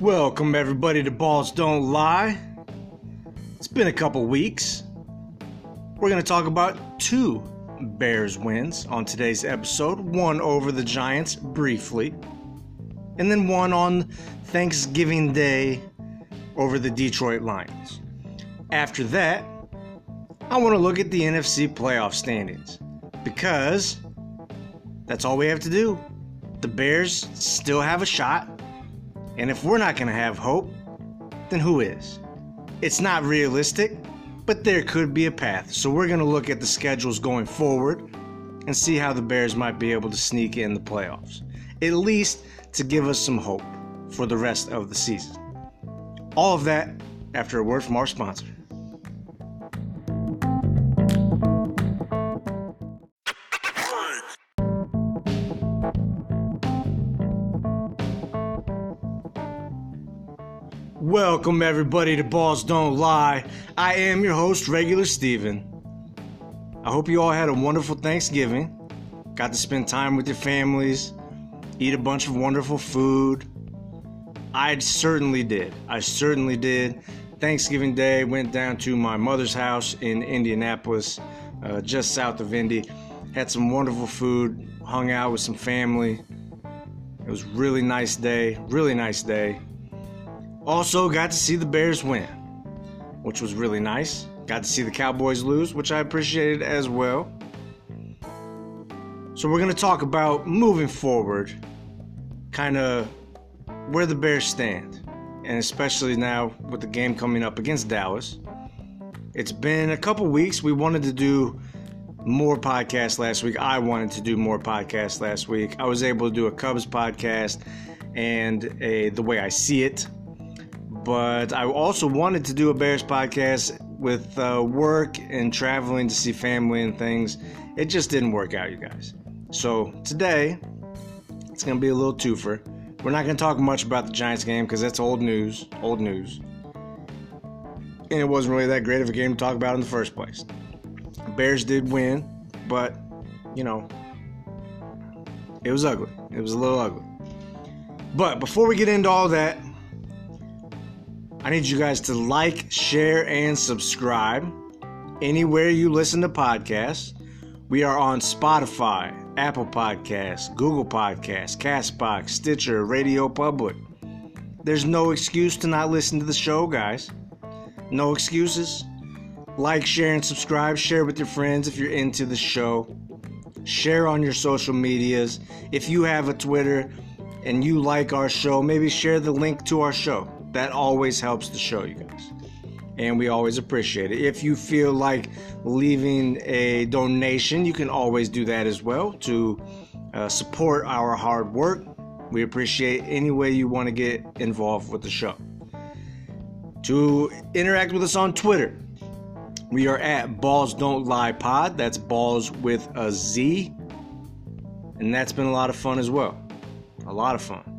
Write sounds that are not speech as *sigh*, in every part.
Welcome, everybody, to Ballz Don't Lie. It's been a couple weeks. We're going to talk about two Bears wins on today's episode one over the Giants briefly, and then one on Thanksgiving Day over the Detroit Lions. After that, I want to look at the NFC playoff standings because that's all we have to do. The Bears still have a shot and if we're not going to have hope, then who is? It's not realistic, but there could be a path. So we're going to look at the schedules going forward and see how the Bears might be able to sneak in the playoffs. At least to give us some hope for the rest of the season. All of that after a word from our sponsor. Welcome, everybody, to Ballz Don't Lie. I am your host, Regular Stephen. I hope you all had a wonderful Thanksgiving. Got to spend time with your families, eat a bunch of wonderful food. I certainly did. I certainly did. Thanksgiving Day, went down to my mother's house in Indianapolis, uh, just south of Indy. Had some wonderful food, hung out with some family. It was really nice day, really nice day. Also, got to see the Bears win, which was really nice. Got to see the Cowboys lose, which I appreciated as well. So, we're going to talk about moving forward, kind of where the Bears stand, and especially now with the game coming up against Dallas. It's been a couple weeks. We wanted to do more podcasts last week. I wanted to do more podcasts last week. I was able to do a Cubs podcast and a The Way I See It but I also wanted to do a Bears podcast with uh, work and traveling to see family and things. It just didn't work out, you guys. So today, it's going to be a little twofer. We're not going to talk much about the Giants game because that's old news. Old news. And it wasn't really that great of a game to talk about in the first place. Bears did win, but, you know, it was ugly. It was a little ugly. But before we get into all that, I need you guys to like, share, and subscribe anywhere you listen to podcasts. We are on Spotify, Apple Podcasts, Google Podcasts, Castbox, Stitcher, Radio Public. There's no excuse to not listen to the show, guys. No excuses. Like, share, and subscribe. Share with your friends if you're into the show. Share on your social medias. If you have a Twitter and you like our show, maybe share the link to our show that always helps the show, you guys. And we always appreciate it. If you feel like leaving a donation, you can always do that as well to uh, support our hard work. We appreciate any way you want to get involved with the show. To interact with us on Twitter, we are at Ballz Don't Lie Pod. That's balls with a Z. And that's been a lot of fun as well. A lot of fun.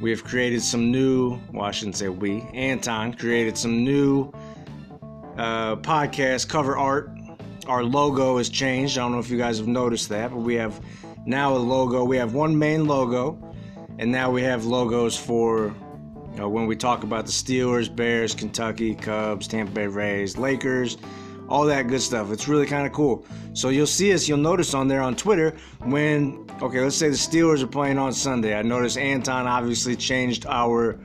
We have created some new, well, I shouldn't say we, Anton created some new uh, podcast cover art. Our logo has changed. I don't know if you guys have noticed that, but we have now a logo. We have one main logo, and now we have logos for you know, when we talk about the Steelers, Bears, Kentucky, Cubs, Tampa Bay Rays, Lakers, all that good stuff. It's really kind of cool. So you'll see us, you'll notice on there on Twitter when, okay, let's say the Steelers are playing on Sunday. I noticed Anton obviously changed our,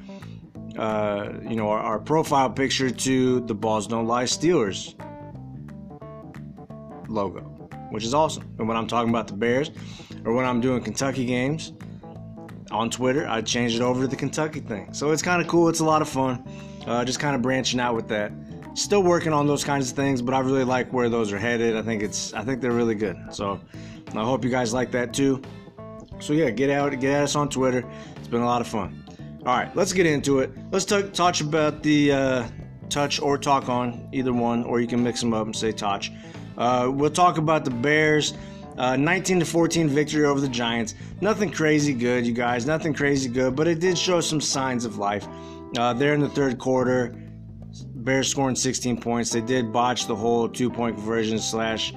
uh, you know, our, our profile picture to the Ballz Don't Lie Steelers logo, which is awesome. And when I'm talking about the Bears or when I'm doing Kentucky games on Twitter, I change it over to the Kentucky thing. So it's kind of cool. It's a lot of fun. Uh, just kind of branching out with that still working on those kinds of things, but I really like where those are headed. I think it's I think they're really good. So I hope you guys like that too. So yeah, get out, get at us on Twitter. It's been a lot of fun. All right, let's get into it. Let's t- touch about the uh, touch or talk on either one, or you can mix them up and say touch. Uh, we'll talk about the Bears. Uh, 19 to 14 victory over the Giants. Nothing crazy good, you guys. Nothing crazy good, but it did show some signs of life. Uh, there in the third quarter, Bears scoring 16 points. They did botch the whole two point conversion slash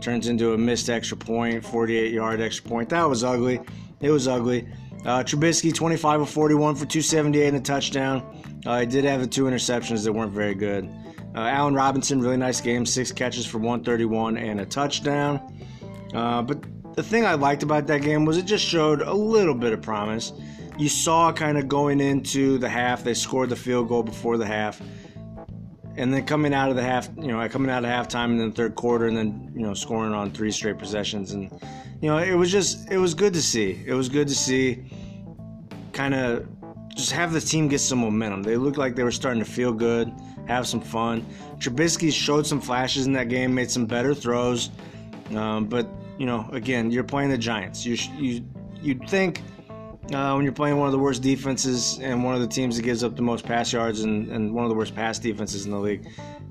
turns into a missed extra point, 48 yard extra point. That was ugly. It was ugly. Uh, Trubisky, 25 of 41 for 278 and a touchdown. Uh, he did have the two interceptions that weren't very good. Uh, Allen Robinson, really nice game, six catches for 131 and a touchdown. Uh, but the thing I liked about that game was it just showed a little bit of promise. You saw kind of going into the half, they scored the field goal before the half. And then coming out of the half, you know, coming out of halftime in the third quarter, and then you know scoring on three straight possessions, and you know it was just it was good to see. It was good to see, kind of just have the team get some momentum. They looked like they were starting to feel good, have some fun. Trubisky showed some flashes in that game, made some better throws, um, but you know, again, you're playing the Giants. You you you'd think uh, when you're playing one of the worst defenses and one of the teams that gives up the most pass yards and, and one of the worst pass defenses in the league,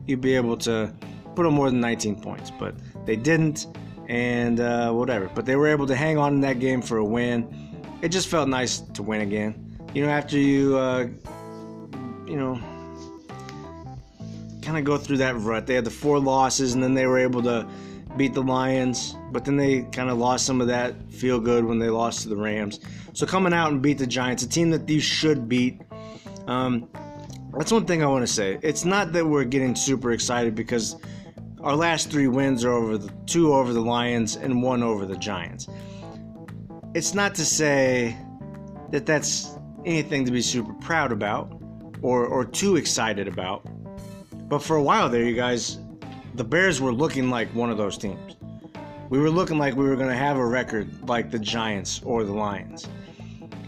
you'd be able to put up more than 19 points. But they didn't, and uh, whatever. But they were able to hang on in that game for a win. It just felt nice to win again. You know, after you, uh, you know, kind of go through that rut, they had the four losses, and then they were able to beat the Lions, but then they kind of lost some of that feel good when they lost to the Rams. So coming out and beat the Giants, a team that these should beat. Um, that's one thing I want to say. It's not that we're getting super excited because our last three wins are over the two over the Lions and one over the Giants. It's not to say that that's anything to be super proud about or, or too excited about. But for a while there, you guys, the Bears were looking like one of those teams. We were looking like we were going to have a record like the Giants or the Lions.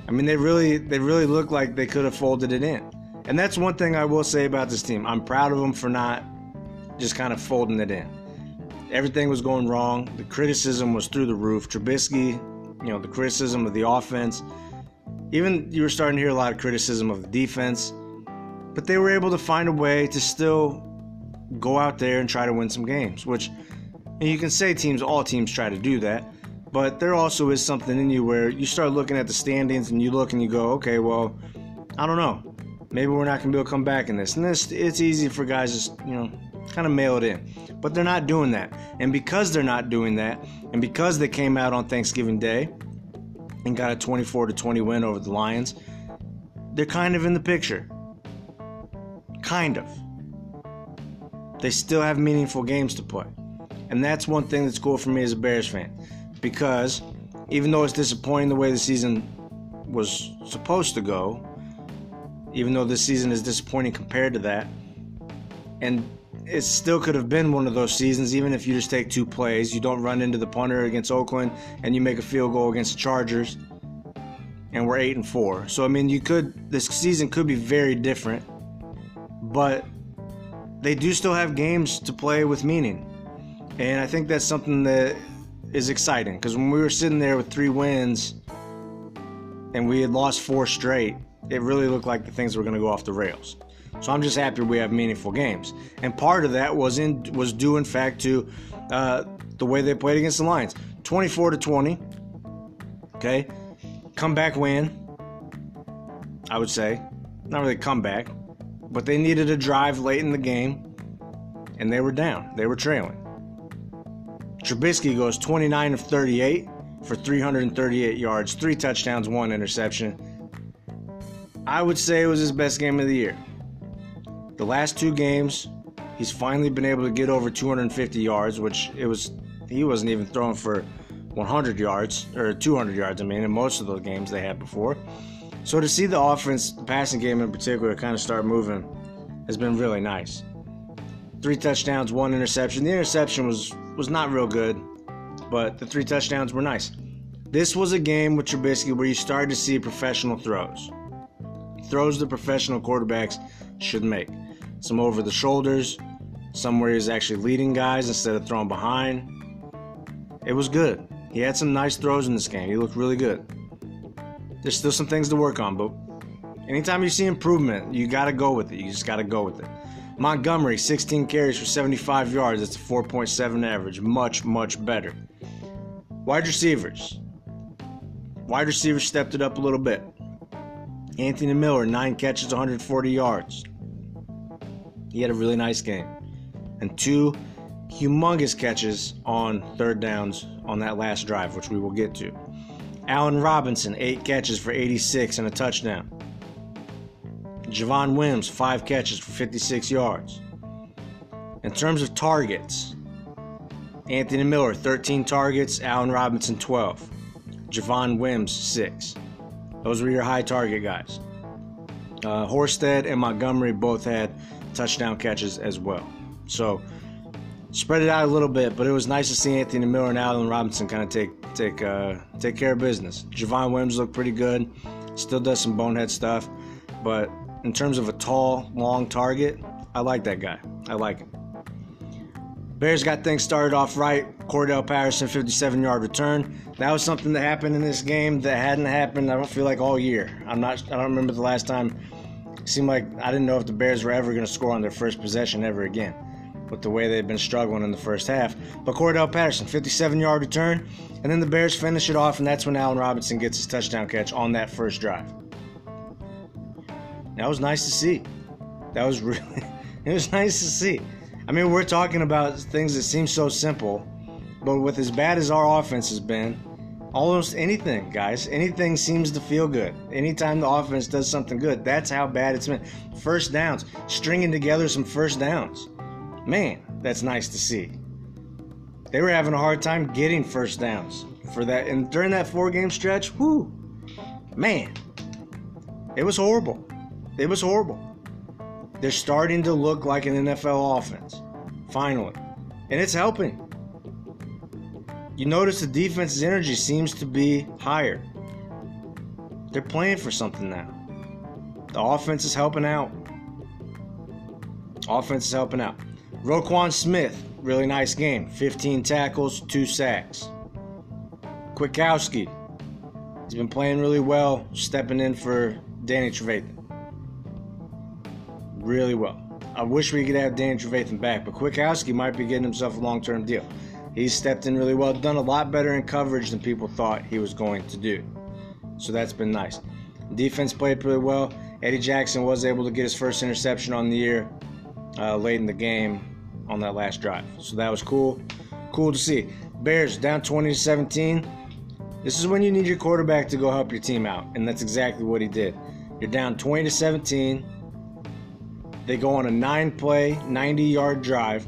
I mean, they really they really looked like they could have folded it in. And that's one thing I will say about this team. I'm proud of them for not just kind of folding it in. Everything was going wrong. The criticism was through the roof. Trubisky, you know, the criticism of the offense. Even you were starting to hear a lot of criticism of the defense. But they were able to find a way to still go out there and try to win some games, which and you can say teams, all teams try to do that, but there also is something in you where you start looking at the standings and you look and you go, okay, well, I don't know, maybe we're not gonna be able to come back in this, and this it's easy for guys to you know kind of mail it in, but they're not doing that, and because they're not doing that, and because they came out on Thanksgiving Day and got a 24 to 20 win over the Lions, they're kind of in the picture, kind of they still have meaningful games to play. And that's one thing that's cool for me as a Bears fan. Because even though it's disappointing the way the season was supposed to go, even though this season is disappointing compared to that, and it still could have been one of those seasons, even if you just take two plays. You don't run into the punter against Oakland and you make a field goal against the Chargers, and we're eight and four. So I mean, you could this season could be very different, but they do still have games to play with meaning. And I think that's something that is exciting because when we were sitting there with three wins and we had lost four straight, it really looked like the things were going to go off the rails. So I'm just happy we have meaningful games. And part of that was in was due in fact to uh, the way they played against the Lions, 24 to 20. Okay, comeback win. I would say, not really comeback, but they needed a drive late in the game, and they were down. They were trailing. Trubisky goes 29 of 38 for 338 yards, three touchdowns, one interception. I would say it was his best game of the year. The last two games, he's finally been able to get over 250 yards, which it was he wasn't even throwing for 100 yards or 200 yards. I mean, in most of those games they had before. So to see the offense, passing game in particular, kind of start moving has been really nice. Three touchdowns, one interception. The interception was was not real good, but the three touchdowns were nice. This was a game with Trubisky where you started to see professional throws. Throws the professional quarterbacks should make. Some over the shoulders, some where he's actually leading guys instead of throwing behind. It was good. He had some nice throws in this game. He looked really good there's still some things to work on, but anytime you see improvement, you got to go with it. You just got to go with it. Montgomery, 16 carries for 75 yards. That's a 4.7 average. Much, much better. Wide receivers. Wide receivers stepped it up a little bit. Anthony Miller, 9 catches, 140 yards. He had a really nice game. And two humongous catches on third downs on that last drive, which we will get to. Allen Robinson, eight catches for 86 and a touchdown. Javon Wims, five catches for 56 yards. In terms of targets, Anthony Miller, 13 targets, Allen Robinson, 12. Javon Wims, 6. Those were your high target guys. Uh, Horsted and Montgomery both had touchdown catches as well. So spread it out a little bit, but it was nice to see Anthony Miller and Allen Robinson kind of take take uh, take care of business. Javon Wims looked pretty good, still does some bonehead stuff, but in terms of a tall, long target, I like that guy. I like him. Bears got things started off right. Cordarrelle Patterson, 57 yard return. That was something that happened in this game that hadn't happened, I don't feel like, all year. I'm not, I don't remember the last time. It seemed like I didn't know if the Bears were ever going to score on their first possession ever again with the way they've been struggling in the first half. But Cordarrelle Patterson, 57 yard return. And then the Bears finish it off, and that's when Allen Robinson gets his touchdown catch on that first drive. That was nice to see. That was *laughs* really, it was nice to see. I mean, we're talking about things that seem so simple, but with as bad as our offense has been, almost anything, guys, anything seems to feel good. Anytime the offense does something good, that's how bad it's been. First downs, stringing together some first downs. Man, that's nice to see. They were having a hard time getting first downs for that, and during that four game stretch, whoo, man, it was horrible. It was horrible. They're starting to look like an NFL offense, finally. And it's helping. You notice the defense's energy seems to be higher. They're playing for something now. The offense is helping out. Offense is helping out. Roquan Smith, really nice game. 15 tackles, 2 sacks. Kwiatkoski, he's been playing really well, stepping in for Danny Trevathan really well. I wish we could have Dan Trevathan back, but Kwiatkoski might be getting himself a long term deal. He's stepped in really well, done a lot better in coverage than people thought he was going to do. So that's been nice. Defense played pretty well. Eddie Jackson was able to get his first interception on the year uh, late in the game on that last drive. So that was cool. Cool to see. Bears down 20 to 17. This is when you need your quarterback to go help your team out, and that's exactly what he did. You're down 20 to 17 they go on a nine play, 90 yard drive.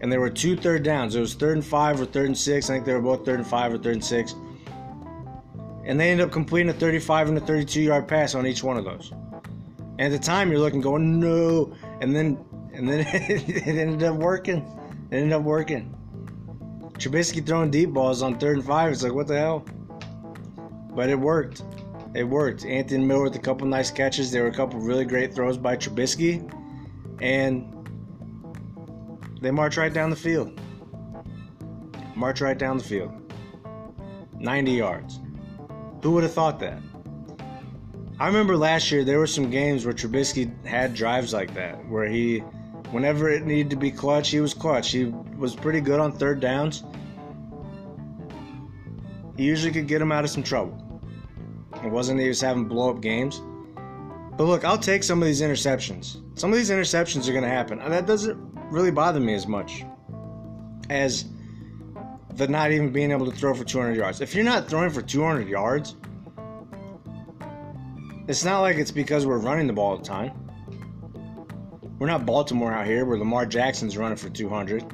And there were two third downs. It was third and five or third and six. I think they were both third and five or third and six. And they ended up completing a 35 and a 32 yard pass on each one of those. And at the time, you're looking, going, no. And then, and then *laughs* it ended up working. It ended up working. Trubisky throwing deep balls on third and five. It's like, what the hell? But it worked it worked. Anthony Miller with a couple nice catches. There were a couple really great throws by Trubisky, and they march right down the field. March right down the field. 90 yards. Who would have thought that? I remember last year there were some games where Trubisky had drives like that, where he, whenever it needed to be clutch, he was clutch. He was pretty good on third downs. He usually could get him out of some trouble. It wasn't that he was having blow up games. But look, I'll take some of these interceptions. Some of these interceptions are going to happen. And that doesn't really bother me as much as the not even being able to throw for 200 yards. If you're not throwing for 200 yards, it's not like it's because we're running the ball all the time. We're not Baltimore out here where Lamar Jackson's running for 200.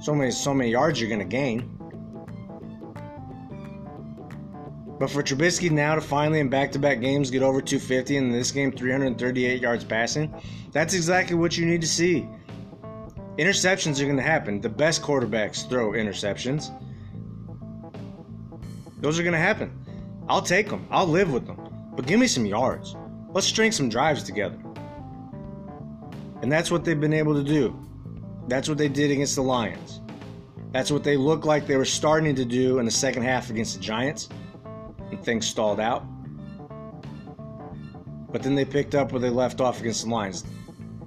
So many, so many yards you're going to gain. But for Trubisky now to finally in back-to-back games get over 250 and in this game 338 yards passing, that's exactly what you need to see. Interceptions are going to happen. The best quarterbacks throw interceptions. Those are going to happen. I'll take them. I'll live with them. But give me some yards. Let's string some drives together. And that's what they've been able to do. That's what they did against the Lions. That's what they looked like they were starting to do in the second half against the Giants and things stalled out. But then they picked up where they left off against the Lions.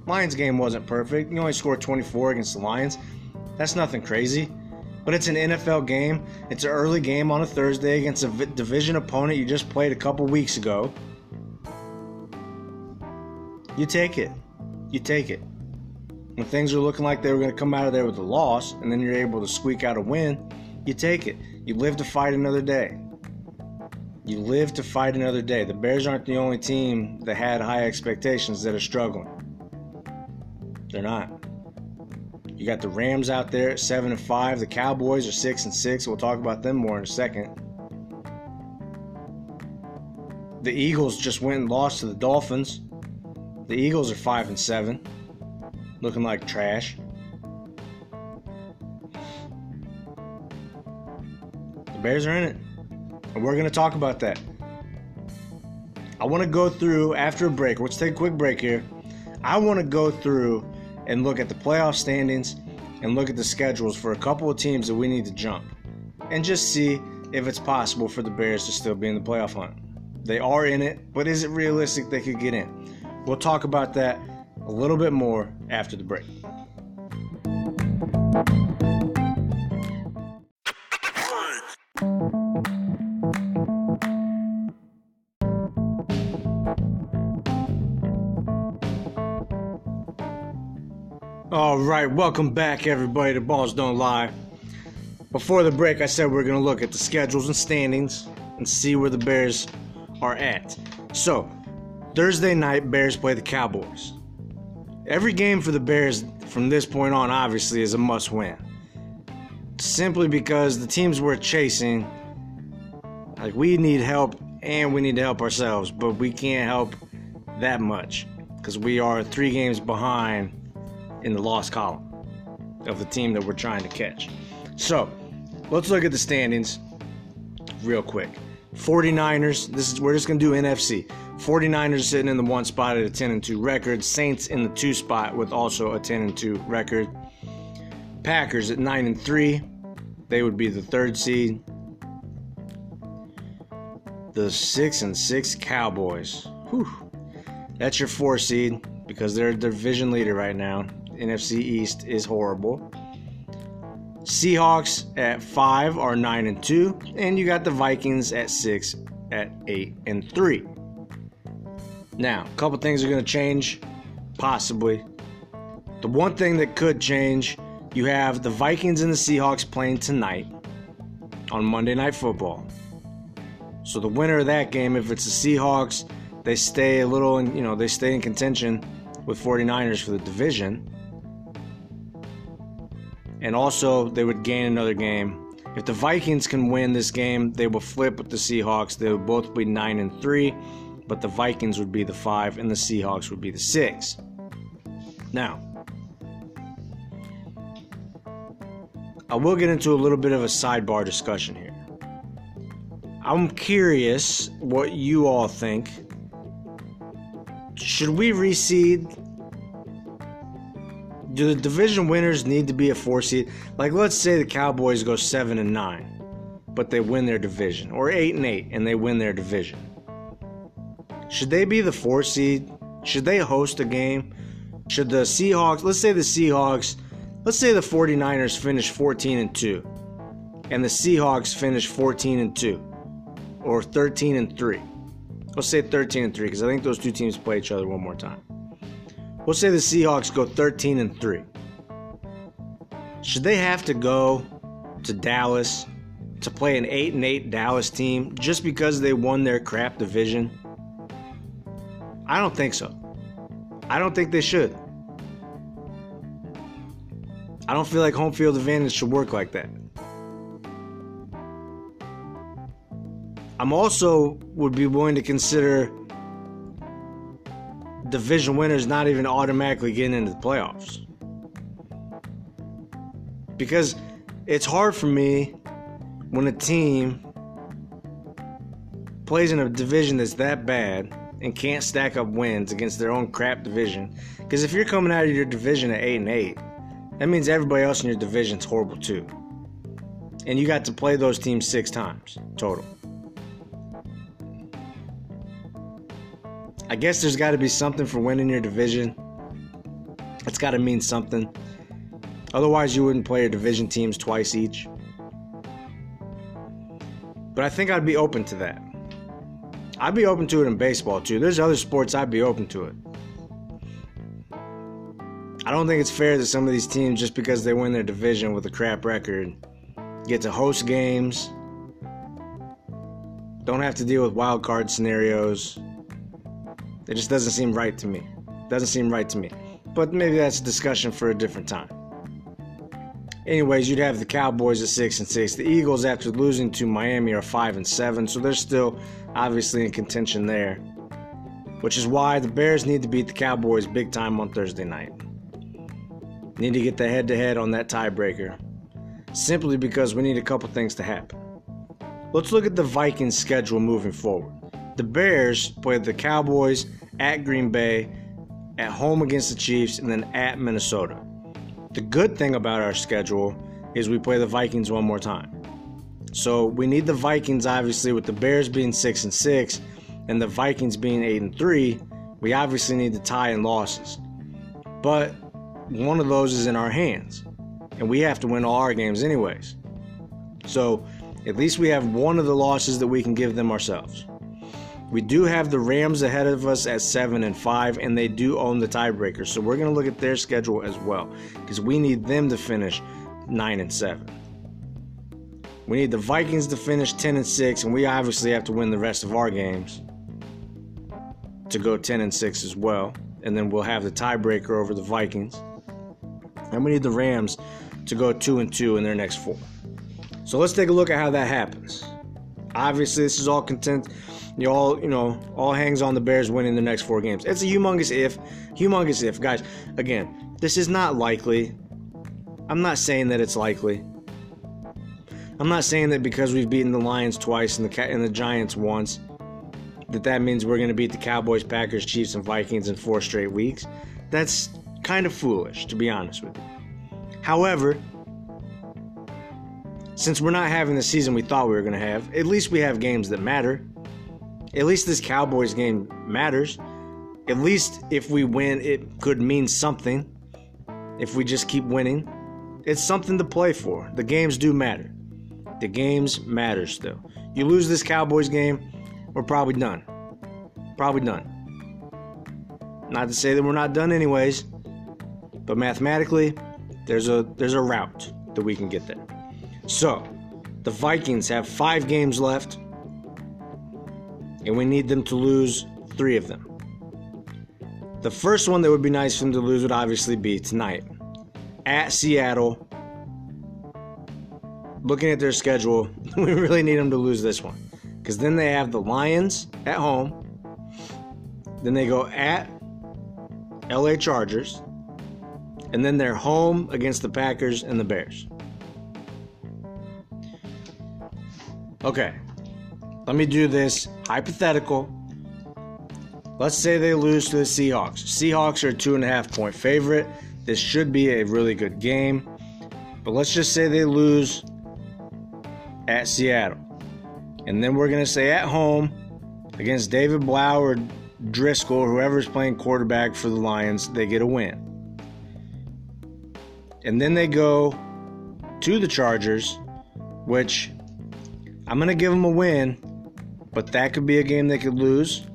Lions game wasn't perfect. You only scored 24 against the Lions. That's nothing crazy. But it's an NFL game. It's an early game on a Thursday against a division opponent you just played a couple weeks ago. You take it. You take it. When things are looking like they were going to come out of there with a loss, and then you're able to squeak out a win, you take it. You live to fight another day. You live to fight another day. The Bears aren't the only team that had high expectations that are struggling. They're not. You got the Rams out there at seven and five. The Cowboys are six and six. We'll talk about them more in a second. The Eagles just went and lost to the Dolphins. The Eagles are five and seven, looking like trash. The Bears are in it, and we're going to talk about that. I want to go through after a break. Let's take a quick break here. I want to go through and look at the playoff standings and look at the schedules for a couple of teams that we need to jump and just see if it's possible for the Bears to still be in the playoff hunt. They are in it, but is it realistic they could get in? We'll talk about that a little bit more after the break. All right, welcome back, everybody. The balls don't lie. Before the break, I said we are going to look at the schedules and standings and see where the Bears are at. So, Thursday night, Bears play the Cowboys. Every game for the Bears from this point on, obviously, is a must win. Simply because the teams we're chasing, like, we need help and we need to help ourselves, but we can't help that much because we are three games behind in the loss column of the team that we're trying to catch. So, let's look at the standings real quick. 49ers, this is we're just to do NFC. 49ers sitting in the one spot at a 10 and 2 record, Saints in the 2 spot with also a 10 and 2 record. Packers at 9 and 3, they would be the third seed. The 6 and 6 Cowboys. Whew. That's your 4 seed because they're the division leader right now. NFC East is horrible. Seahawks at 5 are 9 and 2 and you got the Vikings at 6 at 8 and 3. Now, a couple things are going to change possibly. The one thing that could change, you have the Vikings and the Seahawks playing tonight on Monday Night Football. So the winner of that game, if it's the Seahawks, they stay a little in, you know, they stay in contention with 49ers for the division and also they would gain another game. If the Vikings can win this game, they will flip with the Seahawks. They would both be 9 and 3, but the Vikings would be the 5 and the Seahawks would be the 6. Now, I will get into a little bit of a sidebar discussion here. I'm curious what you all think. Should we reseed do the division winners need to be a four seed? Like, let's say the Cowboys go seven and nine, but they win their division, or eight and eight and they win their division. Should they be the four seed? Should they host a game? Should the Seahawks, let's say the Seahawks, let's say the 49ers finish 14 and 2, and the Seahawks finish 14 and 2, or 13 and 3. Let's say 13 and 3, because I think those two teams play each other one more time. We'll say the Seahawks go 13 and 3. Should they have to go to Dallas to play an 8 and 8 Dallas team just because they won their crap division? I don't think so. I don't think they should. I don't feel like home field advantage should work like that. I'm also would be willing to consider division winners not even automatically getting into the playoffs. Because it's hard for me when a team plays in a division that's that bad and can't stack up wins against their own crap division. Because if you're coming out of your division at 8 and 8, that means everybody else in your division's horrible too. And you got to play those teams six times total. I guess there's got to be something for winning your division. It's got to mean something. Otherwise, you wouldn't play your division teams twice each. But I think I'd be open to that. I'd be open to it in baseball too. There's other sports I'd be open to it. I don't think it's fair that some of these teams, just because they win their division with a crap record, get to host games Don't have to deal with wild card scenarios. It just doesn't seem right to me. Doesn't seem right to me. But maybe that's a discussion for a different time. Anyways, you'd have the Cowboys at six and six. The Eagles, after losing to Miami, are five and seven, so they're still obviously in contention there. Which is why the Bears need to beat the Cowboys big time on Thursday night. Need to get the head to head on that tiebreaker. Simply because we need a couple things to happen. Let's look at the Vikings schedule moving forward. The Bears play the Cowboys at Green Bay, at home against the Chiefs, and then at Minnesota. The good thing about our schedule is we play the Vikings one more time. So we need the Vikings obviously with the Bears being 6 and 6 and the Vikings being 8 and 3, we obviously need to tie in losses. But one of those is in our hands. And we have to win all our games anyways. So at least we have one of the losses that we can give them ourselves. We do have the Rams ahead of us at 7 and 5 and they do own the tiebreaker. So we're going to look at their schedule as well because we need them to finish 9 and 7. We need the Vikings to finish 10 and 6 and we obviously have to win the rest of our games to go 10 and 6 as well. And then we'll have the tiebreaker over the Vikings. And we need the Rams to go 2 and 2 in their next four. So let's take a look at how that happens. Obviously, this is all content you all, you know, all hangs on the Bears winning the next four games. It's a humongous if, humongous if, guys. Again, this is not likely. I'm not saying that it's likely. I'm not saying that because we've beaten the Lions twice and the and the Giants once, that that means we're going to beat the Cowboys, Packers, Chiefs, and Vikings in four straight weeks. That's kind of foolish, to be honest with you. However, since we're not having the season we thought we were going to have, at least we have games that matter. At least this Cowboys game matters. At least if we win, it could mean something. If we just keep winning, it's something to play for. The games do matter. The games matter still. You lose this Cowboys game, we're probably done. Probably done. Not to say that we're not done anyways, but mathematically, there's a there's a route that we can get there. So, the Vikings have 5 games left and we need them to lose three of them. The first one that would be nice for them to lose would obviously be tonight at Seattle. Looking at their schedule, *laughs* we really need them to lose this one because then they have the Lions at home. Then they go at LA Chargers. And then they're home against the Packers and the Bears. Okay, let me do this hypothetical. Let's say they lose to the Seahawks. Seahawks are a two and a half point favorite. This should be a really good game. But let's just say they lose at Seattle. And then we're going to say at home against David Blough or Driskel, whoever's playing quarterback for the Lions, they get a win. And then they go to the Chargers, which I'm going to give them a win but that could be a game they could lose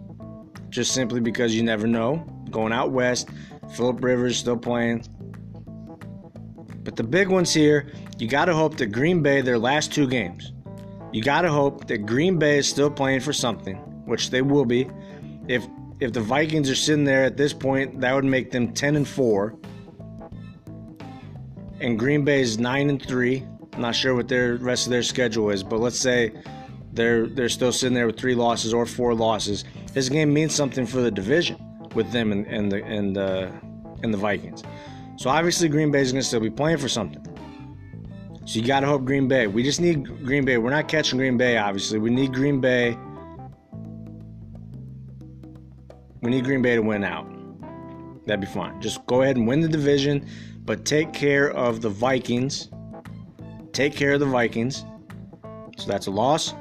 just simply because you never know. Going out west, Philip Rivers still playing. But the big ones here, you got to hope that Green Bay, their last two games, you got to hope that Green Bay is still playing for something, which they will be. If if the Vikings are sitting there at this point, that would make them 10 and 4. And Green Bay is 9 and 3. I'm not sure what their rest of their schedule is, but let's say they're they're still sitting there with three losses or four losses. This game means something for the division with them and, and the and the and the Vikings. So obviously Green Bay is going to still be playing for something. So you got to hope Green Bay. We just need Green Bay. We're not catching Green Bay. Obviously, we need Green Bay. We need Green Bay to win out. That'd be fine. Just go ahead and win the division, but take care of the Vikings. Take care of the Vikings. So that's a loss.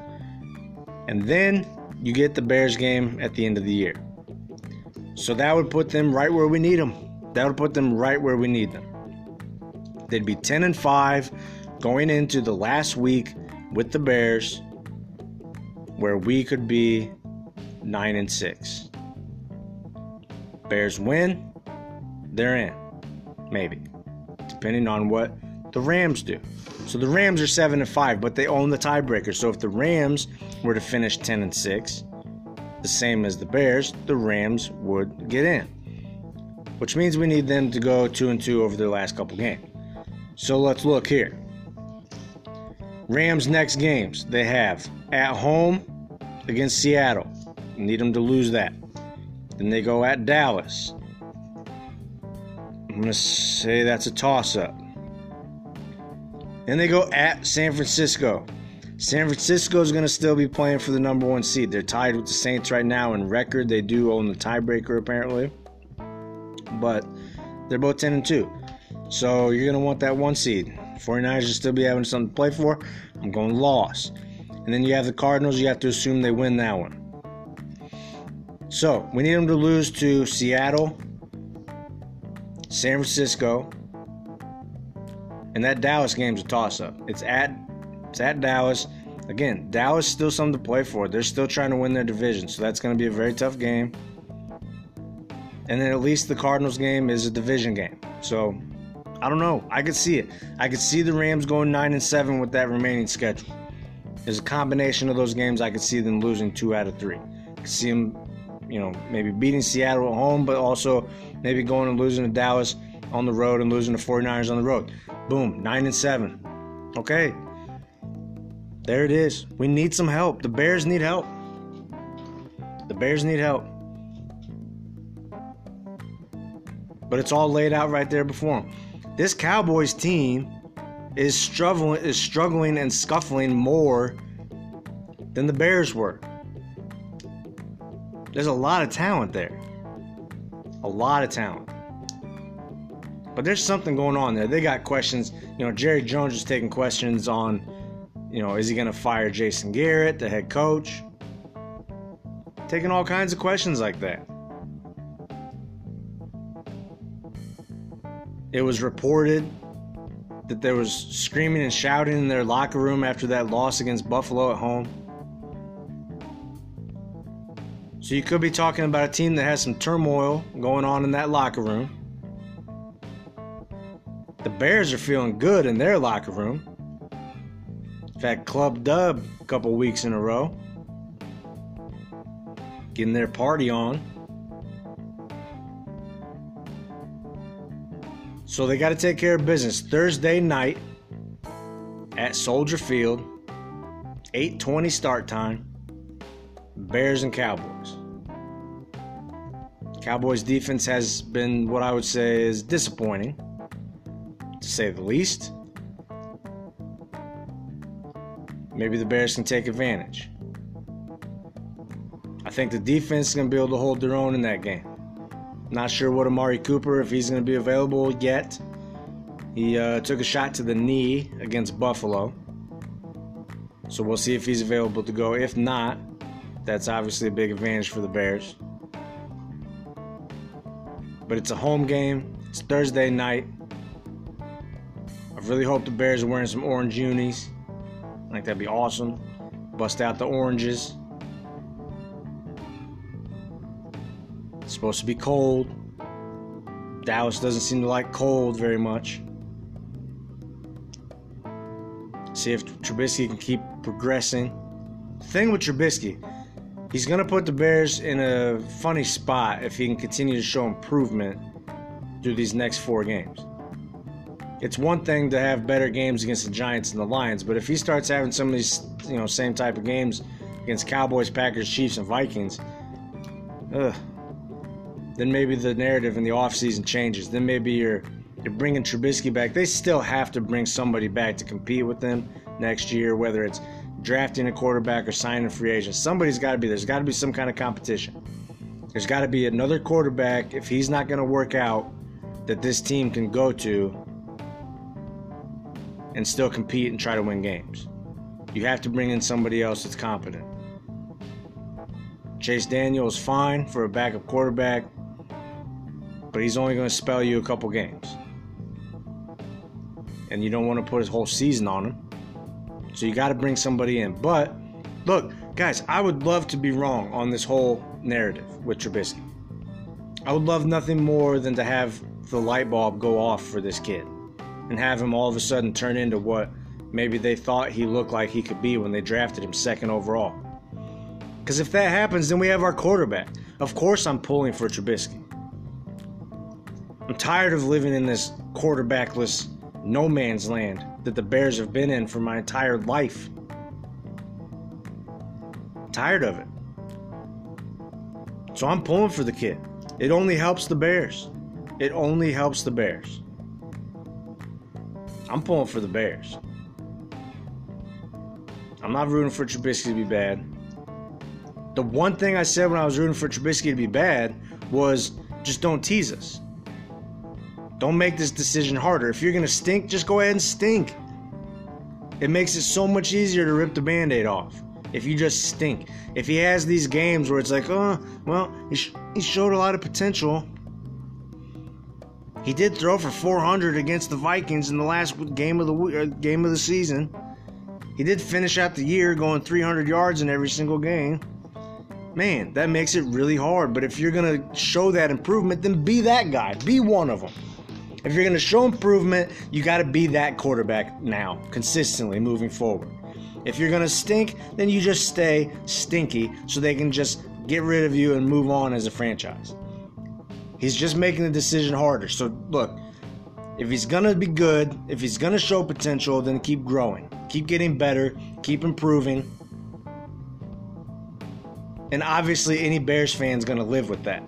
And then you get the Bears game at the end of the year. So that would put them right where we need them. That would put them right where we need them. They'd be 10 and 5 going into the last week with the Bears where we could be 9 and 6. Bears win, they're in. Maybe. Depending on what The Rams do. So the Rams are 7 and 5, but they own the tiebreaker. So if the Rams were to finish 10 and 6, the same as the Bears, the Rams would get in. Which means we need them to go 2 and 2 over their last couple games. So let's look here. Rams next games they have at home against Seattle. Need them to lose that. Then they go at Dallas. I'm going to say that's a toss up. Then they go at San Francisco. San Francisco is going to still be playing for the number one seed. They're tied with the Saints right now in record. They do own the tiebreaker apparently, but they're both 10 and 2. So you're going to want that one seed. 49ers will still be having something to play for. I'm going loss. And then you have the Cardinals. You have to assume they win that one. So we need them to lose to Seattle, San Francisco, and that Dallas game's a toss-up. It's at it's at Dallas. Again, Dallas still something to play for. They're still trying to win their division, so that's going to be a very tough game. And then at least the Cardinals game is a division game. So I don't know. I could see it. I could see the Rams going nine and seven with that remaining schedule. There's a combination of those games. I could see them losing two out of three. I could see them you know, maybe beating Seattle at home, but also maybe going and losing to Dallas on the road and losing to 49ers on the road. Boom, 9 and 7. Okay. There it is. We need some help. The Bears need help. The Bears need help. But it's all laid out right there before them. This Cowboys team is struggling is struggling and scuffling more than the Bears were. There's a lot of talent there. A lot of talent. But there's something going on there. They got questions. You know, Jerry Jones is taking questions on, you know, is he going to fire Jason Garrett, the head coach? Taking all kinds of questions like that. It was reported that there was screaming and shouting in their locker room after that loss against Buffalo at home. So you could be talking about a team that has some turmoil going on in that locker room. The Bears are feeling good in their locker room. In fact, Club Dub a couple weeks in a row. Getting their party on. So they got to take care of business. Thursday night at Soldier Field, 8:20 start time. Bears and Cowboys. Cowboys defense has been what I would say is disappointing, to say the least. Maybe the Bears can take advantage. I think the defense is going to be able to hold their own in that game. Not sure what Amari Cooper, if he's going to be available yet. He uh, took a shot to the knee against Buffalo. So we'll see if he's available to go. If not, that's obviously a big advantage for the Bears but it's a home game. It's Thursday night. I really hope the Bears are wearing some orange unis. I think that'd be awesome. Bust out the oranges. It's supposed to be cold. Dallas doesn't seem to like cold very much. See if Trubisky can keep progressing. Thing with Trubisky, He's going to put the Bears in a funny spot if he can continue to show improvement through these next four games. It's one thing to have better games against the Giants and the Lions, but if he starts having some of these, you know, same type of games against Cowboys, Packers, Chiefs, and Vikings, ugh, then maybe the narrative in the offseason changes. Then maybe you're you're bringing Trubisky back. They still have to bring somebody back to compete with them next year, whether it's drafting a quarterback or signing a free agent. Somebody's got to be There's got to be some kind of competition. There's got to be another quarterback if he's not going to work out that this team can go to and still compete and try to win games. You have to bring in somebody else that's competent. Chase Daniel is fine for a backup quarterback, but he's only going to spell you a couple games. And you don't want to put his whole season on him. So you got to bring somebody in. But look, guys, I would love to be wrong on this whole narrative with Trubisky. I would love nothing more than to have the light bulb go off for this kid. And have him all of a sudden turn into what maybe they thought he looked like he could be when they drafted him second overall. Because if that happens, then we have our quarterback. Of course, I'm pulling for Trubisky. I'm tired of living in this quarterbackless no man's land that the Bears have been in for my entire life. Tired of it. So I'm pulling for the kid. It only helps the Bears. It only helps the Bears. I'm pulling for the Bears. I'm not rooting for Trubisky to be bad. The one thing I said when I was rooting for Trubisky to be bad was just don't tease us. Don't make this decision harder. If you're going to stink, just go ahead and stink. It makes it so much easier to rip the band aid off if you just stink. If he has these games where it's like, oh, well, he, sh- he showed a lot of potential. He did throw for 400 against the Vikings in the last game of the uh, game of the season. He did finish out the year going 300 yards in every single game. Man, that makes it really hard. But if you're going to show that improvement, then be that guy. Be one of them. If you're going to show improvement, you got to be that quarterback now, consistently moving forward. If you're going to stink, then you just stay stinky so they can just get rid of you and move on as a franchise. He's just making the decision harder. So, look, if he's to be good, if he's to show potential, then keep growing. Keep getting better, keep improving. And obviously, any Bears fan's to live with that.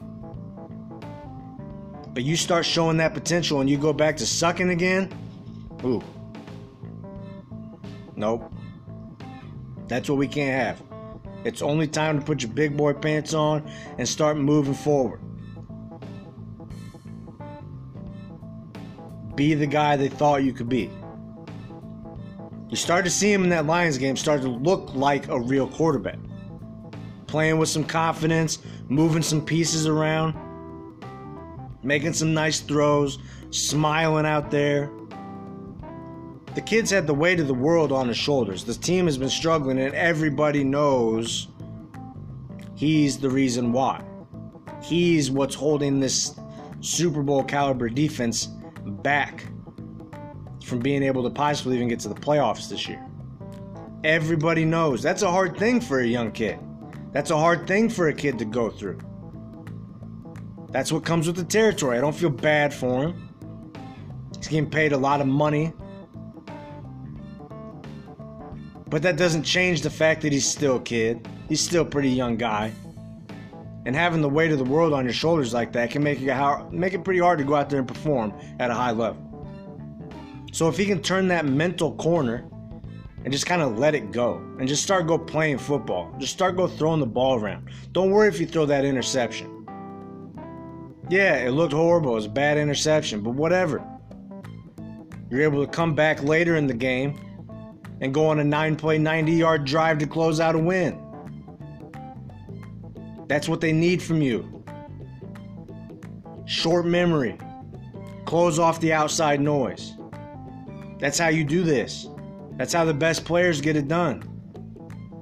But you start showing that potential and you go back to sucking again, ooh. Nope. That's what we can't have. It's only time to put your big boy pants on and start moving forward. Be the guy they thought you could be. You start to see him in that Lions game start to look like a real quarterback. Playing with some confidence, moving some pieces around making some nice throws, smiling out there. The kid's had the weight of the world on his shoulders. The team has been struggling, and everybody knows he's the reason why. He's what's holding this Super Bowl caliber defense back from being able to possibly even get to the playoffs this year. Everybody knows that's a hard thing for a young kid. That's a hard thing for a kid to go through. That's what comes with the territory. I don't feel bad for him. He's getting paid a lot of money. But that doesn't change the fact that he's still a kid. He's still a pretty young guy. And having the weight of the world on your shoulders like that can make it, make it pretty hard to go out there and perform at a high level. So if he can turn that mental corner and just kind of let it go and just start go playing football, just start go throwing the ball around. Don't worry if you throw that interception. Yeah, it looked horrible. It was a bad interception, but whatever. You're able to come back later in the game and go on a nine play, 90 yard drive to close out a win. That's what they need from you. Short memory. Close off the outside noise. That's how you do this. That's how the best players get it done.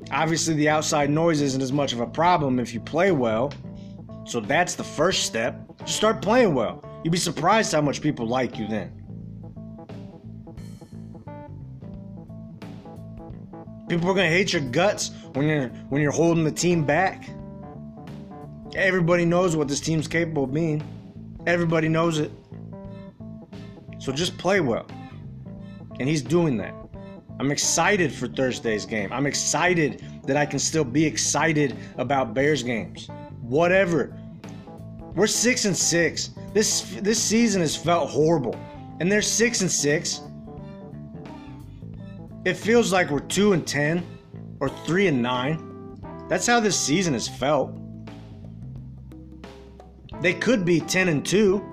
Obviously, the outside noise isn't as much of a problem if you play well. So that's the first step. Just start playing well. You'd be surprised how much people like you then. People are gonna hate your guts when you're when you're holding the team back. Everybody knows what this team's capable of being. Everybody knows it. So just play well. And he's doing that. I'm excited for Thursday's game. I'm excited that I can still be excited about Bears games. Whatever we're six and six. This this season has felt horrible, and they're six and six. It feels like we're two and ten, or three and nine. That's how this season has felt. They could be ten and two,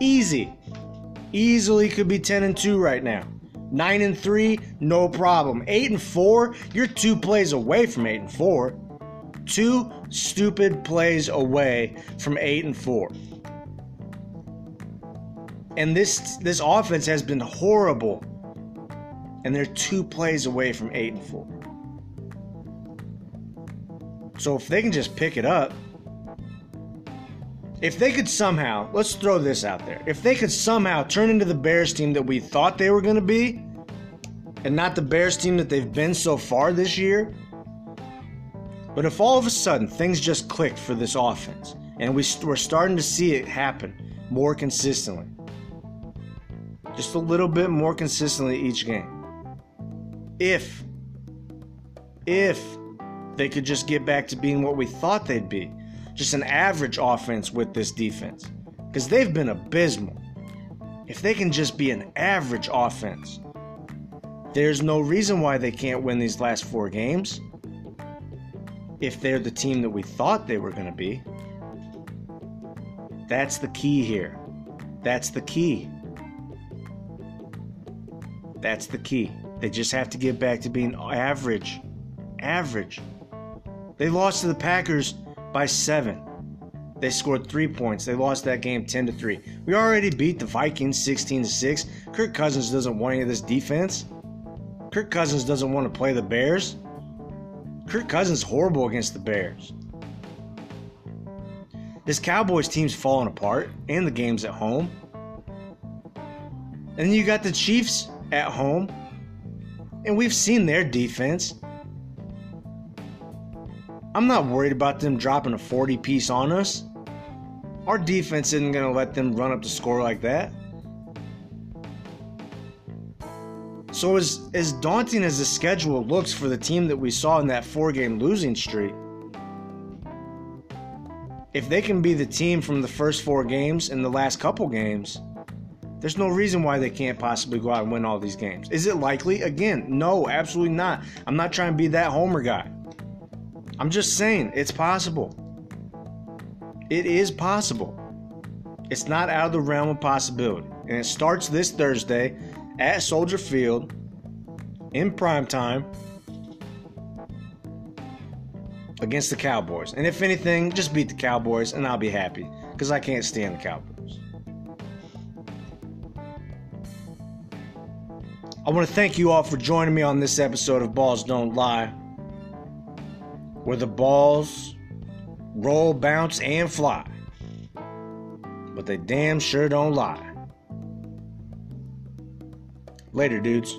easy, easily could be ten and two right now. Nine and three, no problem. Eight and four, you're two plays away from eight and four two stupid plays away from 8 and 4. And this this offense has been horrible. And they're two plays away from 8 and 4. So if they can just pick it up If they could somehow, let's throw this out there. If they could somehow turn into the Bears team that we thought they were going to be, and not the Bears team that they've been so far this year, but if all of a sudden things just clicked for this offense, and we, we're starting to see it happen more consistently, just a little bit more consistently each game. If, if they could just get back to being what we thought they'd be, just an average offense with this defense, because they've been abysmal. If they can just be an average offense, there's no reason why they can't win these last four games. If they're the team that we thought they were going to be. That's the key here. That's the key. That's the key. They just have to get back to being average. Average. They lost to the Packers by seven. They scored three points. They lost that game 10 to 3. We already beat the Vikings 16 to 6. Kirk Cousins doesn't want any of this defense. Kirk Cousins doesn't want to play the Bears. Kirk Cousins horrible against the Bears. This Cowboys team's falling apart, and the game's at home. And then you got the Chiefs at home, and we've seen their defense. I'm not worried about them dropping a 40 piece on us. Our defense isn't going to let them run up the score like that. So, as, as daunting as the schedule looks for the team that we saw in that four game losing streak, if they can be the team from the first four games and the last couple games, there's no reason why they can't possibly go out and win all these games. Is it likely? Again, no, absolutely not. I'm not trying to be that homer guy. I'm just saying it's possible. It is possible. It's not out of the realm of possibility. And it starts this Thursday at Soldier Field in prime time against the Cowboys. And if anything, just beat the Cowboys and I'll be happy because I can't stand the Cowboys. I want to thank you all for joining me on this episode of Ballz Don't Lie, where the balls roll, bounce, and fly. But they damn sure don't lie. Later, dudes.